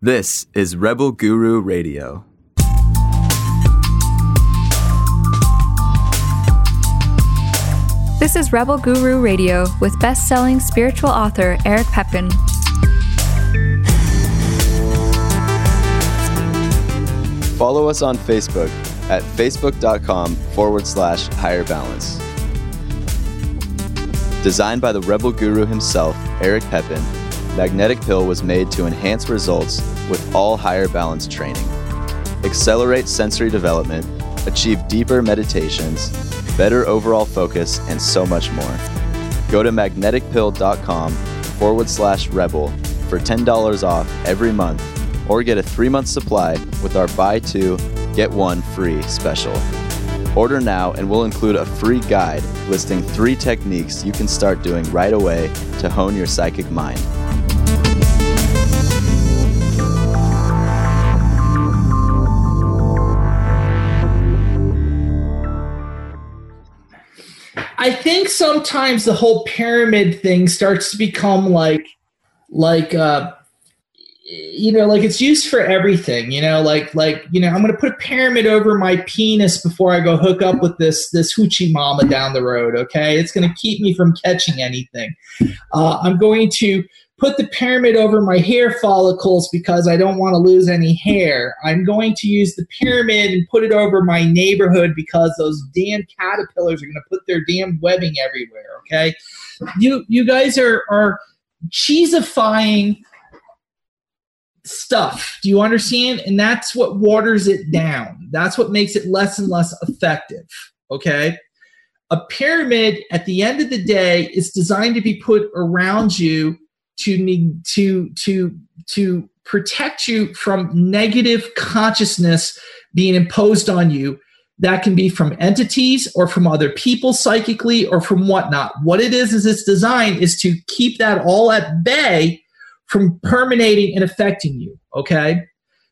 This is Rebel Guru Radio. This is Rebel Guru Radio with best selling spiritual author Eric Pepin. Follow us on Facebook at facebook.com forward slash higher balance. Designed by the Rebel Guru himself, Eric Pepin, Magnetic Pill was made to enhance results with all higher balance training, accelerate sensory development, achieve deeper meditations, better overall focus, and so much more. Go to magneticpill.com forward slash rebel for $10 off every month or get a three month supply with our buy two, get one free special. Order now and we'll include a free guide listing three techniques you can start doing right away to hone your psychic mind. I think sometimes the whole pyramid thing starts to become like like uh you know like it's used for everything you know like like you know i'm to put a pyramid over my penis before i go hook up with this this hoochie mama down the road okay? It's to keep me from catching anything. Uh, i'm going to put the pyramid over my hair follicles because i don't want to lose any hair i'm going to use the pyramid and put it over my neighborhood because those damn caterpillars are going to put their damn webbing everywhere okay you you guys are are cheesifying stuff. Do you understand? And that's what waters it down. That's what makes it less and less effective. Okay. A pyramid at the end of the day is designed to be put around you to to to to protect you from negative consciousness being imposed on you that can be from entities or from other people psychically or from whatnot what it is is its design is to keep that all at bay from permeating and affecting you. Okay.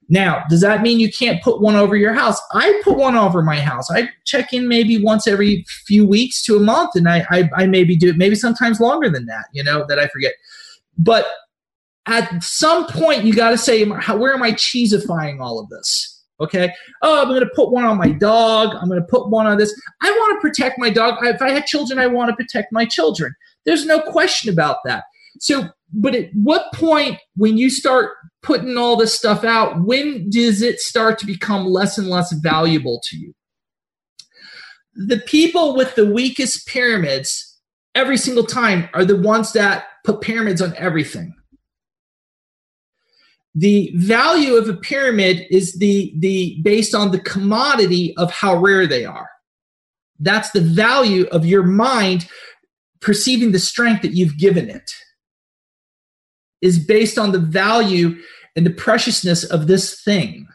Now, does that mean you can't put one over your house? I put one over my house. I check in maybe once every few weeks to a month, and I, I, I maybe do it, maybe sometimes longer than that, you know, that I forget. But at some point, you got to say, where am I cheesifying all of this? Okay. Oh, I'm going to put one on my dog. I'm going to put one on this. I want to protect my dog. If I had children, I want to protect my children. There's no question about that. So but at what point when you start putting all this stuff out when does it start to become less and less valuable to you the people with the weakest pyramids every single time are the ones that put pyramids on everything the value of a pyramid is the the based on the commodity of how rare they are that's the value of your mind perceiving the strength that you've given it is based on the value and the preciousness of this thing.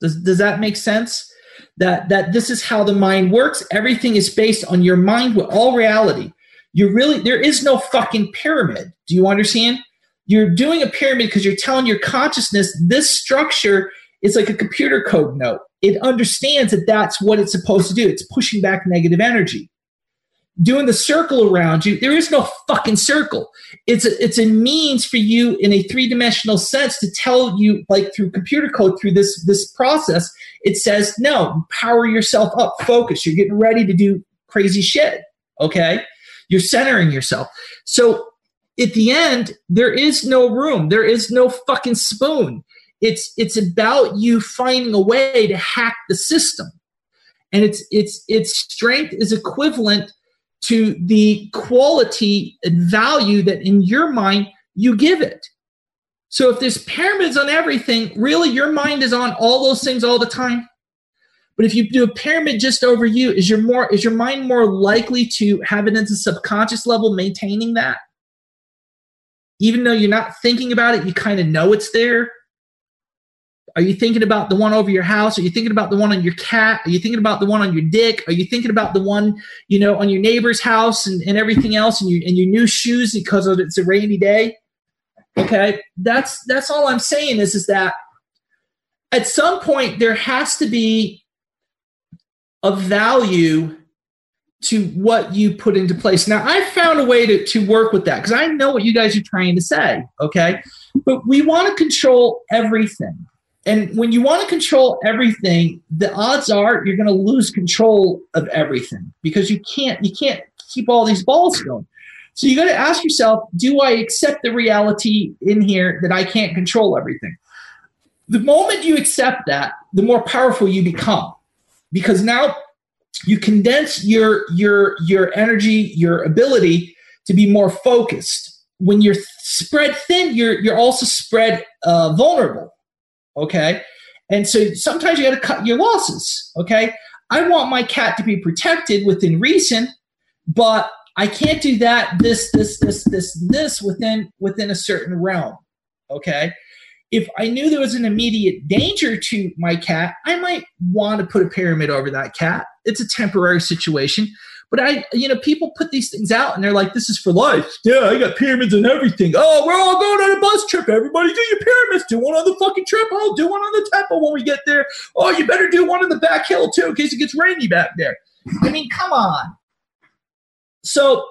Does, does that make sense? That, that this is how the mind works. Everything is based on your mind with all reality. You really, there is no fucking pyramid. Do you understand? You're doing a pyramid because you're telling your consciousness this structure is like a computer code note. It understands that that's what it's supposed to do. It's pushing back negative energy doing the circle around you there is no fucking circle it's a, it's a means for you in a three-dimensional sense to tell you like through computer code through this this process it says no power yourself up focus you're getting ready to do crazy shit okay you're centering yourself so at the end there is no room there is no fucking spoon it's it's about you finding a way to hack the system and it's it's its strength is equivalent to the quality and value that in your mind you give it. So if there's pyramids on everything, really your mind is on all those things all the time. But if you do a pyramid just over you, is your more is your mind more likely to have it at the subconscious level maintaining that? Even though you're not thinking about it, you kind of know it's there. Are you thinking about the one over your house? Are you thinking about the one on your cat? Are you thinking about the one on your dick? Are you thinking about the one, you know, on your neighbor's house and, and everything else and, you, and your new shoes because of, it's a rainy day? Okay. That's, that's all I'm saying is, is that at some point there has to be a value to what you put into place. Now, I found a way to, to work with that because I know what you guys are trying to say. Okay. But we want to control everything. And when you want to control everything, the odds are you're going to lose control of everything because you can't you can't keep all these balls going. So you got to ask yourself, do I accept the reality in here that I can't control everything? The moment you accept that, the more powerful you become. Because now you condense your your your energy, your ability to be more focused. When you're spread thin, you're you're also spread uh, vulnerable Okay. And so sometimes you got to cut your losses. Okay. I want my cat to be protected within reason, but I can't do that this, this, this, this, this within within a certain realm. Okay. If I knew there was an immediate danger to my cat, I might want to put a pyramid over that cat. It's a temporary situation. But I, you know, people put these things out and they're like, this is for life. Yeah, I got pyramids and everything. Oh, we're all going on a bus trip. Everybody do your pyramids. Do one on the fucking trip. I'll do one on the temple when we get there. Oh, you better do one on the back hill too in case it gets rainy back there. I mean, come on. So,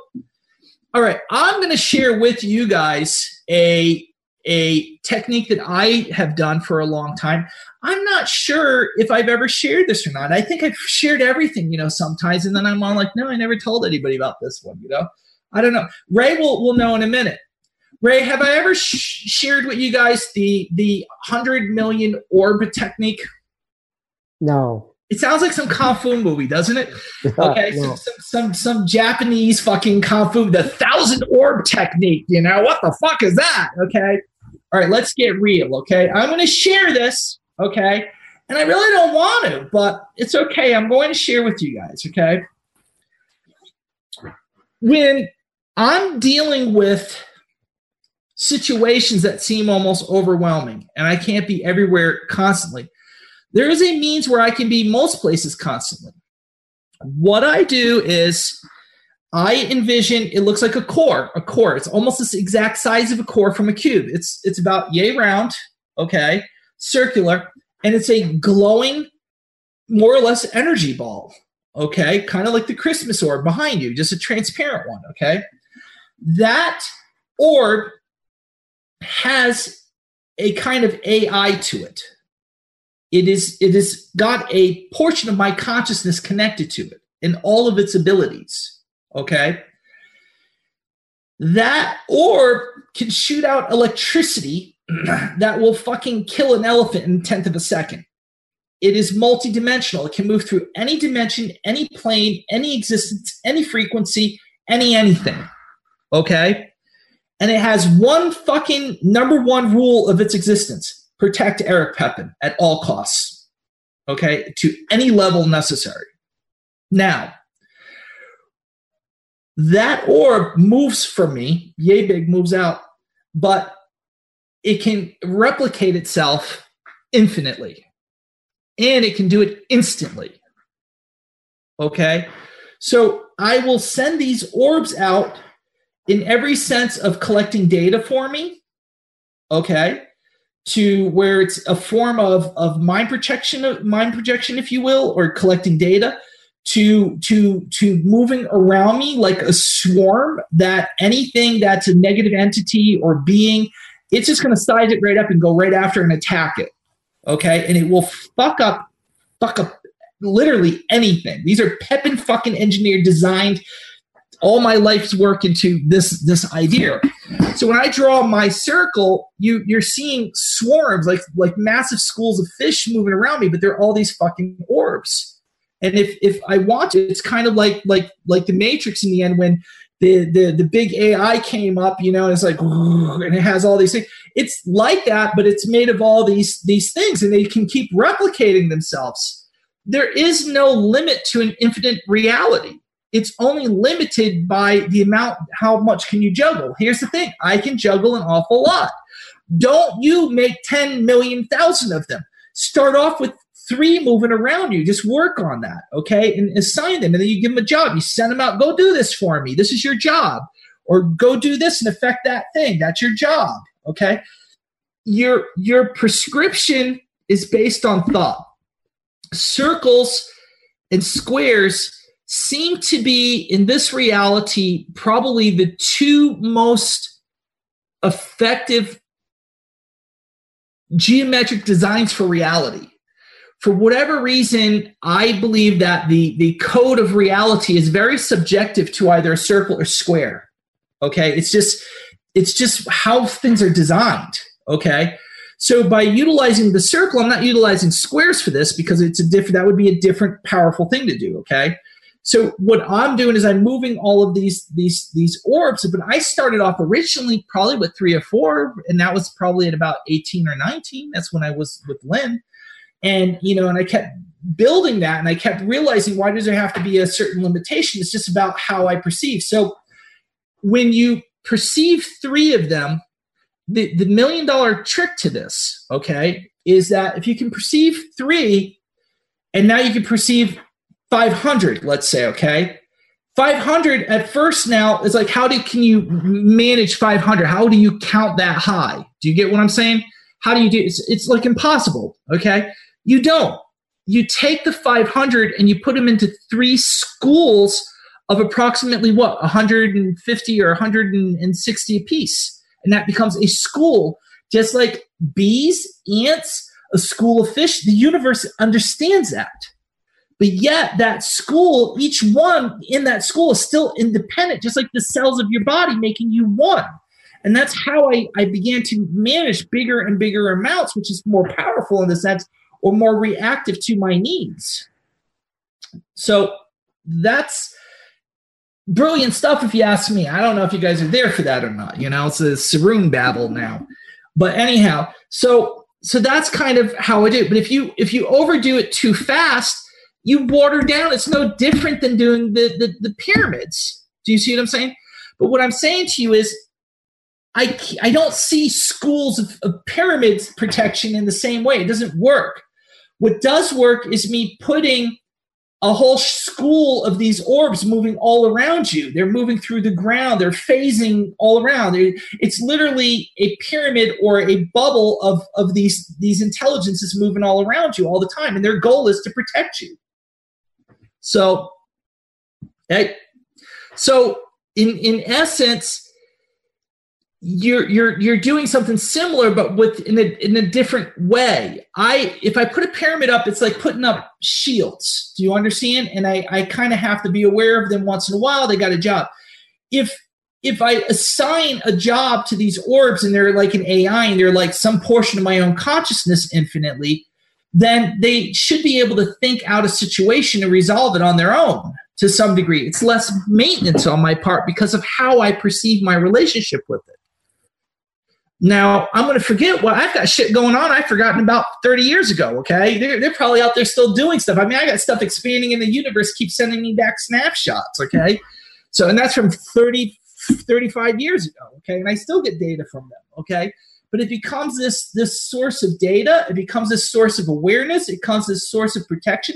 all right, I'm going to share with you guys a a technique that I have done for a long time. I'm not sure if I've ever shared this or not. I think I've shared everything, you know, sometimes, and then I'm all like, no, I never told anybody about this one, you know. I don't know. Ray will will know in a minute. Ray, have I ever sh- shared with you guys the the hundred million orb technique? No. It sounds like some kung fu movie, doesn't it? Okay, no. some, some some Japanese fucking kung fu, the thousand orb technique. You know what the fuck is that? Okay, all right, let's get real. Okay, I'm going to share this Okay. And I really don't want to, but it's okay. I'm going to share with you guys. Okay. When I'm dealing with situations that seem almost overwhelming and I can't be everywhere constantly, there is a means where I can be most places constantly. What I do is I envision it looks like a core, a core. It's almost the exact size of a core from a cube. It's it's about yay round, okay? circular, and it's a glowing, more or less energy ball. Okay, kind of like the Christmas orb behind you, just a transparent one. Okay, that orb has a kind of AI to it. It is it has got a portion of my consciousness connected to it and all of its abilities. Okay. That orb can shoot out electricity that will fucking kill an elephant in a tenth of a second. It is multidimensional. It can move through any dimension, any plane, any existence, any frequency, any anything. Okay? And it has one fucking number one rule of its existence protect Eric Pepin at all costs. Okay? To any level necessary. Now, that orb moves from me, yay big moves out, but it can replicate itself infinitely and it can do it instantly. Okay. So I will send these orbs out in every sense of collecting data for me. Okay. To where it's a form of, of mind projection, mind projection, if you will, or collecting data to to to moving around me like a swarm that anything that's a negative entity or being it's just going to size it right up and go right after and attack it. Okay. And it will fuck up, fuck up literally anything. These are Pepin fucking engineered, designed all my life's work into this this idea. So when I draw my circle, you you're seeing swarms like like massive schools of fish moving around me, but they're all these fucking orbs. And if if I want to, it's kind of like like like the Matrix in the end when the the the big AI came up, you know, and it's like and it has all these things. It's like that, but it's made of all these these things, and they can keep replicating themselves. There is no limit to an infinite reality. It's only limited by the amount how much can you juggle. Here's the thing: I can juggle an awful lot. Don't you make 10 million thousand of them. Start off with three moving around you. Just work on that, okay? And assign them. And then you give them a job. You send them out, go do this for me. This is your job. Or go do this and affect that thing. That's your job, okay? Your, your prescription is based on thought. Circles and squares seem to be, in this reality, probably the two most effective geometric designs for reality. For whatever reason, I believe that the, the code of reality is very subjective to either a circle or square. Okay, it's just it's just how things are designed. Okay, so by utilizing the circle, I'm not utilizing squares for this because it's a different. That would be a different powerful thing to do. Okay, so what I'm doing is I'm moving all of these these these orbs. But I started off originally probably with three or four, and that was probably at about 18 or 19. That's when I was with Lynn, and you know, and I kept building that, and I kept realizing why does there have to be a certain limitation? It's just about how I perceive. So when you perceive three of them, the, the million dollar trick to this, okay, is that if you can perceive three, and now you can perceive 500, let's say, okay? 500 at first now is like, how do can you manage 500? How do you count that high? Do you get what I'm saying? How do you do it's, it's like impossible, okay? You don't. You take the 500 and you put them into three schools of approximately what 150 or 160 a piece, and that becomes a school, just like bees, ants, a school of fish. The universe understands that. But yet, that school, each one in that school is still independent, just like the cells of your body making you one. And that's how I, I began to manage bigger and bigger amounts, which is more powerful in the sense or more reactive to my needs. So that's brilliant stuff if you ask me. I don't know if you guys are there for that or not. You know, it's a Sarun babble now. But anyhow, so so that's kind of how I do it. But if you if you overdo it too fast, you water down. It's no different than doing the, the, the pyramids. Do you see what I'm saying? But what I'm saying to you is, I, I don't see schools of, of pyramids protection in the same way. It doesn't work. What does work is me putting a whole school of these orbs moving all around you. They're moving through the ground. They're phasing all around. It's literally a pyramid or a bubble of, of these, these intelligences moving all around you all the time. And their goal is to protect you. So, hey, so in in essence, you're you're you're doing something similar, but with in a in a different way. I if I put a pyramid up, it's like putting up shields. Do you understand? And I I kind of have to be aware of them once in a while. They got a job. If if I assign a job to these orbs and they're like an AI and they're like some portion of my own consciousness infinitely, then they should be able to think out a situation and resolve it on their own to some degree. It's less maintenance on my part because of how I perceive my relationship with it. Now, I'm going to forget what I've got shit going on I've forgotten about 30 years ago, okay? They're, they're probably out there still doing stuff. I mean, I got stuff expanding in the universe, keep sending me back snapshots, okay? So, and that's from 30, 35 years ago, okay? And I still get data from them, okay? but it becomes this this source of data it becomes this source of awareness it becomes this source of protection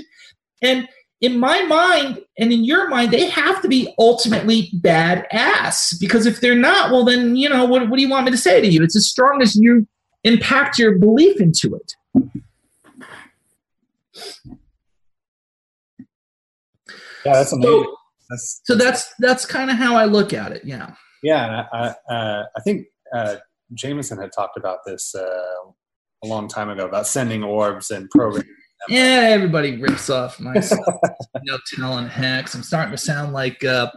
and in my mind and in your mind they have to be ultimately badass because if they're not well then you know what, what do you want me to say to you? It's as strong as you impact your belief into it. Yeah that's amazing. So that's, so that's that's kind of how i look at it yeah. Yeah i, I, uh, I think uh, Jameson had talked about this uh, a long time ago about sending orbs and programming. Yeah, everybody rips off my no telling hex. I'm starting to sound like uh,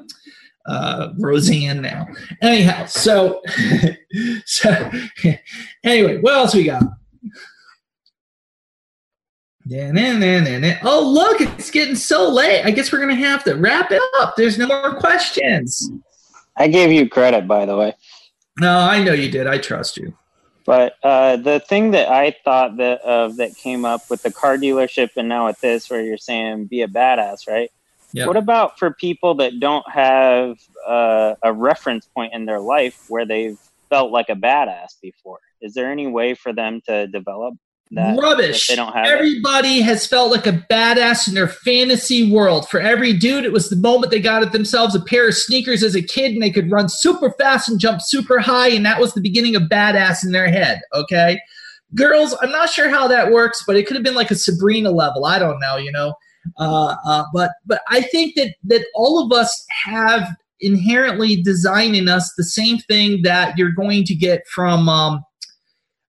uh, Roseanne now. Anyhow, so so anyway, what else we got? Oh, look, it's getting so late. I guess we're going to have to wrap it up. There's no more questions. I gave you credit, by the way. No, I know you did. I trust you. But uh, the thing that I thought that of that came up with the car dealership and now with this, where you're saying be a badass, right? What about for people that don't have uh, a reference point in their life where they've felt like a badass before? Is there any way for them to develop that rubbish. They don't have Everybody it. has felt like a badass in their fantasy world. For every dude, it was the moment they got it themselves a pair of sneakers as a kid and they could run super fast and jump super high, and that was the beginning of badass in their head. Okay. Girls, I'm not sure how that works, but it could have been like a Sabrina level. I don't know, you know. Uh, uh, but but I think that that all of us have inherently designing us the same thing that you're going to get from um,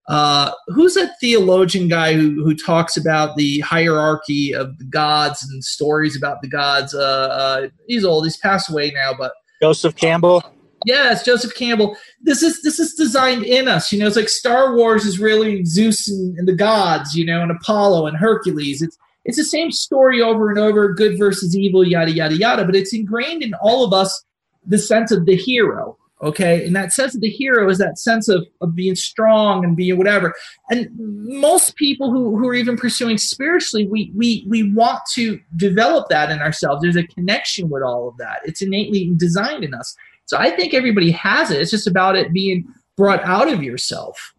uh, who's that theologian guy who, who talks about the hierarchy of the gods and stories about the gods? Uh, uh, he's old. He's passed away now, but Joseph Campbell. Yes, Joseph Campbell. This is this is designed in us. You know, it's like Star Wars is really Zeus and, and the gods. You know, and Apollo and Hercules. It's it's the same story over and over, good versus evil, yada yada yada. But it's ingrained in all of us the sense of the hero okay? And that sense of the hero is that sense of, of being strong and being whatever. And most people who, who are even pursuing spiritually we, we we want to develop that in ourselves. There's a connection with all of that. It's innately designed in us. So i think everybody has it. It's just about it being brought out of yourself.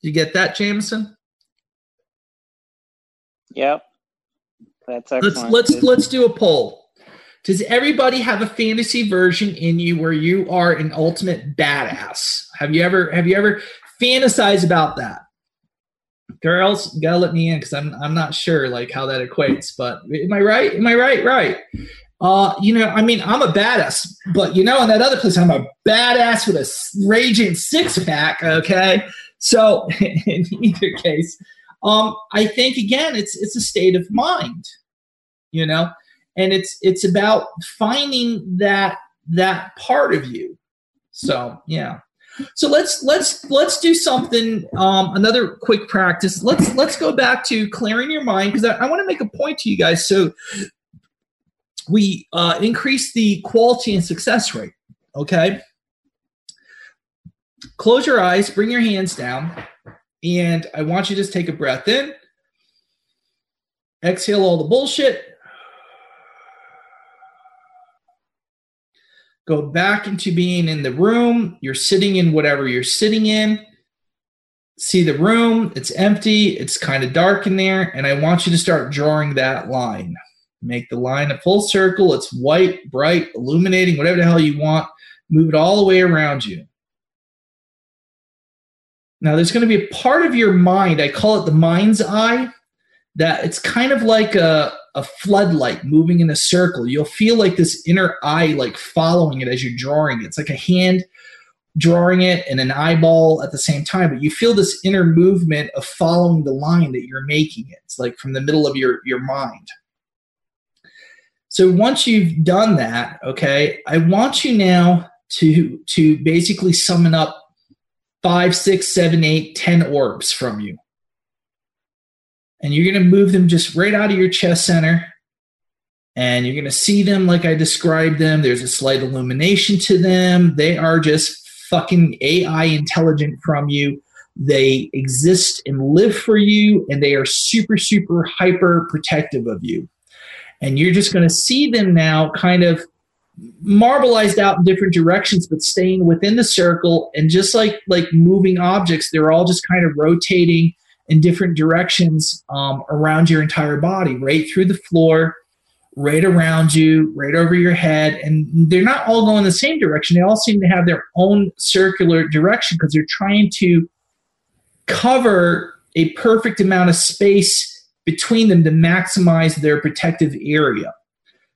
You get that jameson? Yep. That's excellent. let's let's let's do a poll does everybody have a fantasy version in you where you are an ultimate badass? Have you ever have you ever fantasized about that? Girls, gotta let me in because I'm I'm not sure like how that equates, but am I right? Am I right? Right. Uh, you know, I mean, I'm a badass, but you know, in that other place, I'm a badass with a raging six pack. Okay, so in either case, um, I think again, it's it's a state of mind. You know, and it's it's about finding that that part of you. So yeah. So let's let's let's do something um, another quick practice. Let's let's go back to clearing your mind because I, I want to make a point to you guys. So we uh, increase the quality and success rate okay? Close your eyes bring your hands down and i want you to just take a breath in. Exhale all the bullshit Go back into being in the room. You're sitting in whatever you're sitting in. See the room, it's empty, it's kind of dark in there, and I want you to start drawing that line. Make the line a full circle. It's white, bright, illuminating, whatever the hell you want. Move it all the way around you. Now, there's going to be a part of your mind, I call it the mind's eye, that it's kind of like a, a floodlight moving in a circle. You'll feel like this inner eye, like following it as you're drawing it. It's like a hand drawing it and an eyeball at the same time, but you feel this inner movement of following the line that you're making it. It's like from the middle of your, your mind. So once you've done that, okay, I want you now to to basically summon up five, six, seven, eight, ten orbs from you and you're going to move them just right out of your chest center and you're going to see them like I described them. There's a slight illumination to them. They are just fucking AI intelligent from you. They exist and live for you, and they are super, super hyper protective of you. And you're just going to see them now kind of marbleized out in different directions, but staying within the circle. And just like like moving objects, they're all just kind of rotating in different directions um, around your entire body, right through the floor, right around you, right over your head. And they're not all going the same direction. They all seem to have their own circular direction because they're trying to cover a perfect amount of space between them to maximize their protective area.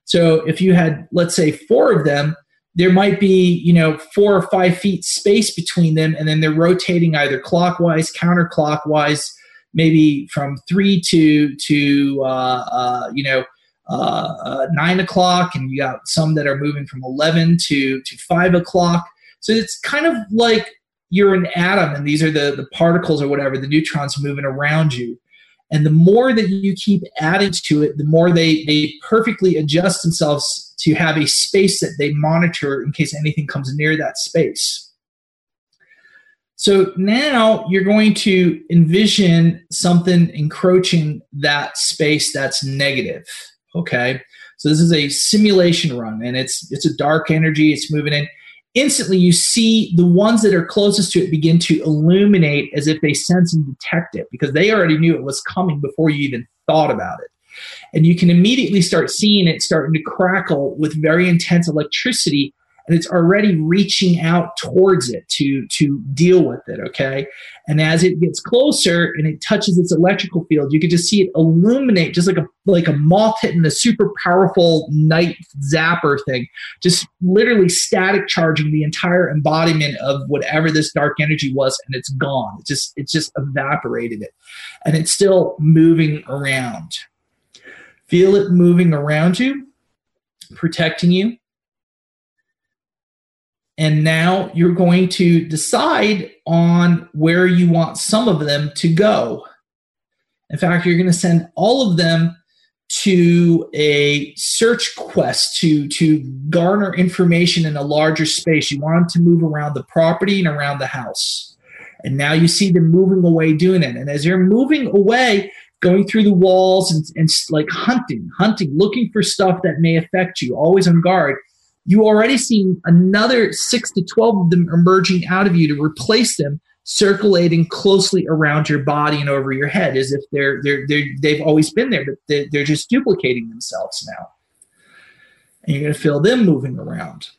So if you had, let's say, four of them, there might be, you know, four or five feet space between them, and then they're rotating either clockwise, counterclockwise, maybe from three to to uh, uh, you know uh, uh, nine o'clock, and you got some that are moving from eleven to to five o'clock. So it's kind of like you're an atom, and these are the the particles or whatever, the neutrons moving around you. And the more that you keep adding to it, the more they they perfectly adjust themselves to have a space that they monitor in case anything comes near that space. So now you're going to envision something encroaching that space that's negative. Okay. So this is a simulation run and it's it's a dark energy, it's moving in. Instantly you see the ones that are closest to it begin to illuminate as if they sense and detect it because they already knew it was coming before you even thought about it. And you can immediately start seeing it starting to crackle with very intense electricity and it's already reaching out towards it to to deal with it okay? And as it gets closer and it touches its electrical field you can just see it illuminate just like a like a moth hitting a super powerful night zapper thing just literally static charging the entire embodiment of whatever this dark energy was and it's gone. It just it just evaporated it and it's still moving around. Feel it moving around you protecting you and now you're going to decide on where you want some of them to go. In fact, you're going to send all of them to a search quest to to garner information in a larger space. You want them to move around the property and around the house. And now you see them moving away doing it. And as they're moving away, going through the walls and, and like hunting, hunting, looking for stuff that may affect you, always on guard you already seen another six to 12 of them emerging out of you to replace them circulating closely around your body and over your head as if they're, they're, they're they've always been there but they're, they're just duplicating themselves now. And you're going to feel them moving around.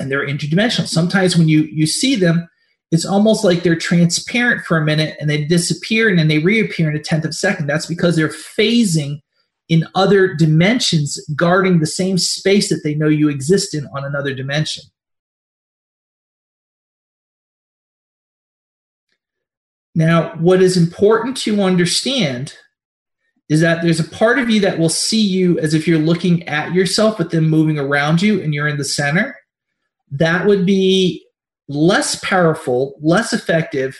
And they're interdimensional. Sometimes when you you see them it's almost like they're transparent for a minute and they disappear and then they reappear in a tenth of a second. That's because they're phasing in other dimensions guarding the same space that they know you exist in on another dimension. Now, what is important to understand is that there's a part of you that will see you as if you're looking at yourself, but then moving around you and you're in the center. That would be less powerful, less effective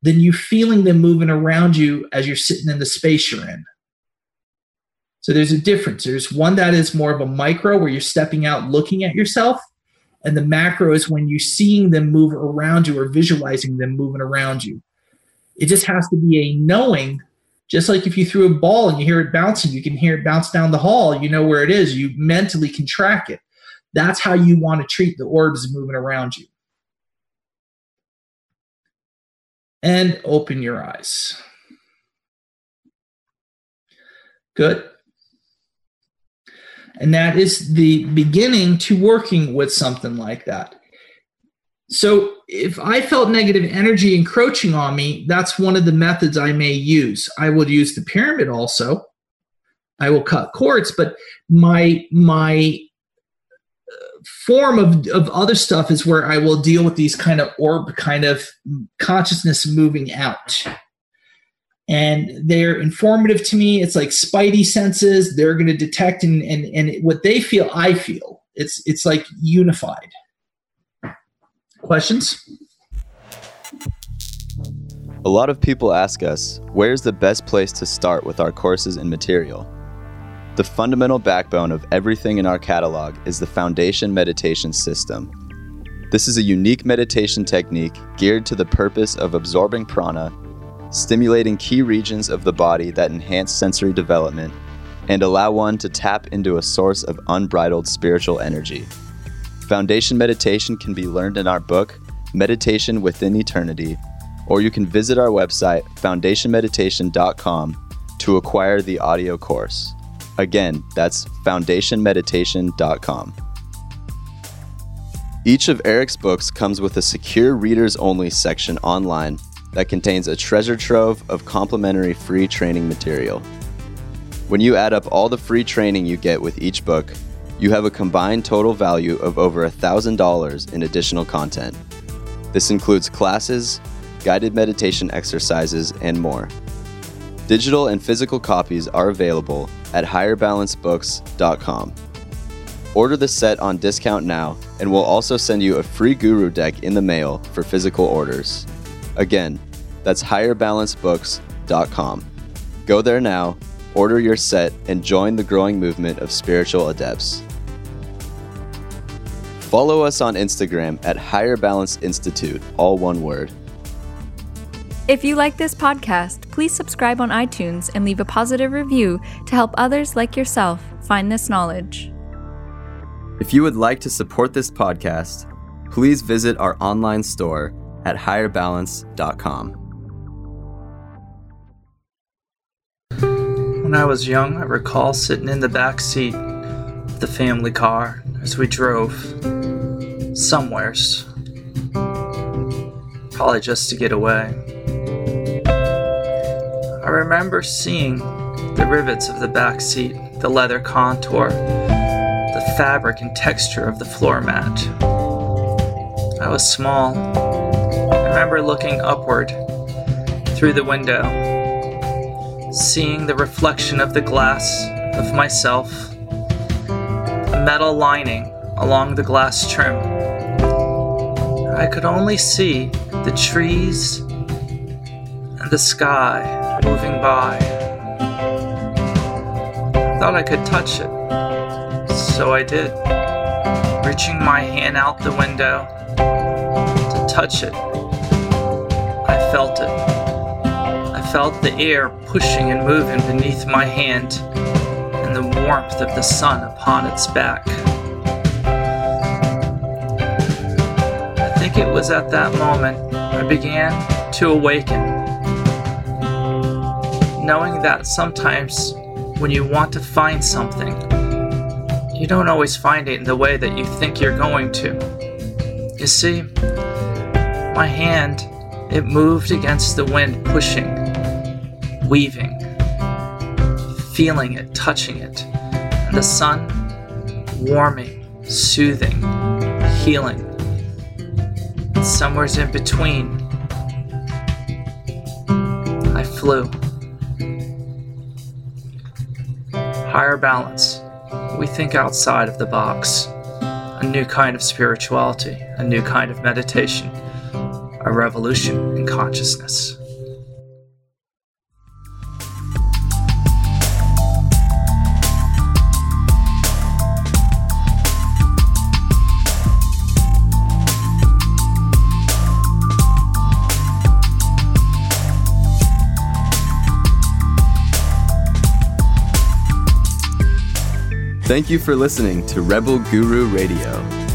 than you feeling them moving around you as you're sitting in the space you're in. So there's a difference. There's one that is more of a micro where you're stepping out looking at yourself, and the macro is when you're seeing them move around you or visualizing them moving around you. It just has to be a knowing, just like if you threw a ball and you hear it bouncing, you can hear it bounce down the hall, you know where it is, you mentally can track it. That's how you want to treat the orbs moving around you. And open your eyes. Good. And that is the beginning to working with something like that. So if I felt negative energy encroaching on me, that's one of the methods I may use. I will use the pyramid also. I will cut cords, but my my uh, form of, of other stuff is where I will deal with these kind of orb kind of consciousness moving out and they're informative to me. It's like spidey senses. They're going to detect and, and, and what they feel, I feel. It's, it's like unified. Questions? A lot of people ask us, where's the best place to start with our courses and material? The fundamental backbone of everything in our catalog is the Foundation Meditation System. This is a unique meditation technique geared to the purpose of absorbing prana stimulating key regions of the body that enhance sensory development and allow one to tap into a source of unbridled spiritual energy. Foundation meditation can be learned in our book, Meditation Within Eternity, or you can visit our website, foundationmeditation.com, to acquire the audio course. Again, that's foundationmeditation.com. Each of Eric's books comes with a secure readers only section online that contains a treasure trove of complimentary free training material. When you add up all the free training you get with each book, you have a combined total value of over $1,000 in additional content. This includes classes, guided meditation exercises, and more. Digital and physical copies are available at higherbalancebooks.com. Order the set on discount now, and we'll also send you a free guru deck in the mail for physical orders. Again, that's higherbalancebooks.com. Go there now, order your set, and join the growing movement of spiritual adepts. Follow us on Instagram at Higher Balance Institute, all one word. If you like this podcast, please subscribe on iTunes and leave a positive review to help others like yourself find this knowledge. If you would like to support this podcast, please visit our online store at higherbalance.com. When I was young, I recall sitting in the back seat of the family car as we drove. somewheres. Probably just to get away. I remember seeing the rivets of the back seat, the leather contour, the fabric and texture of the floor mat. I was small. Remember looking upward through the window, seeing the reflection of the glass of myself, a metal lining along the glass trim. I could only see the trees and the sky moving by. I thought I could touch it, so I did, reaching my hand out the window to touch it. I felt it. I felt the air pushing and moving beneath my hand and the warmth of the sun upon its back. I think it was at that moment I began to awaken, knowing that sometimes when you want to find something, you don't always find it in the way that you think you're going to. You see, my hand, it moved against the wind, pushing, weaving, feeling it, touching it, and the sun warming, soothing, healing somewhere's in between. I flew. Higher balance. We think outside of the box. A new kind of spirituality, a new kind of meditation, a revolution in consciousness. Thank you for listening to Rebel Guru Radio.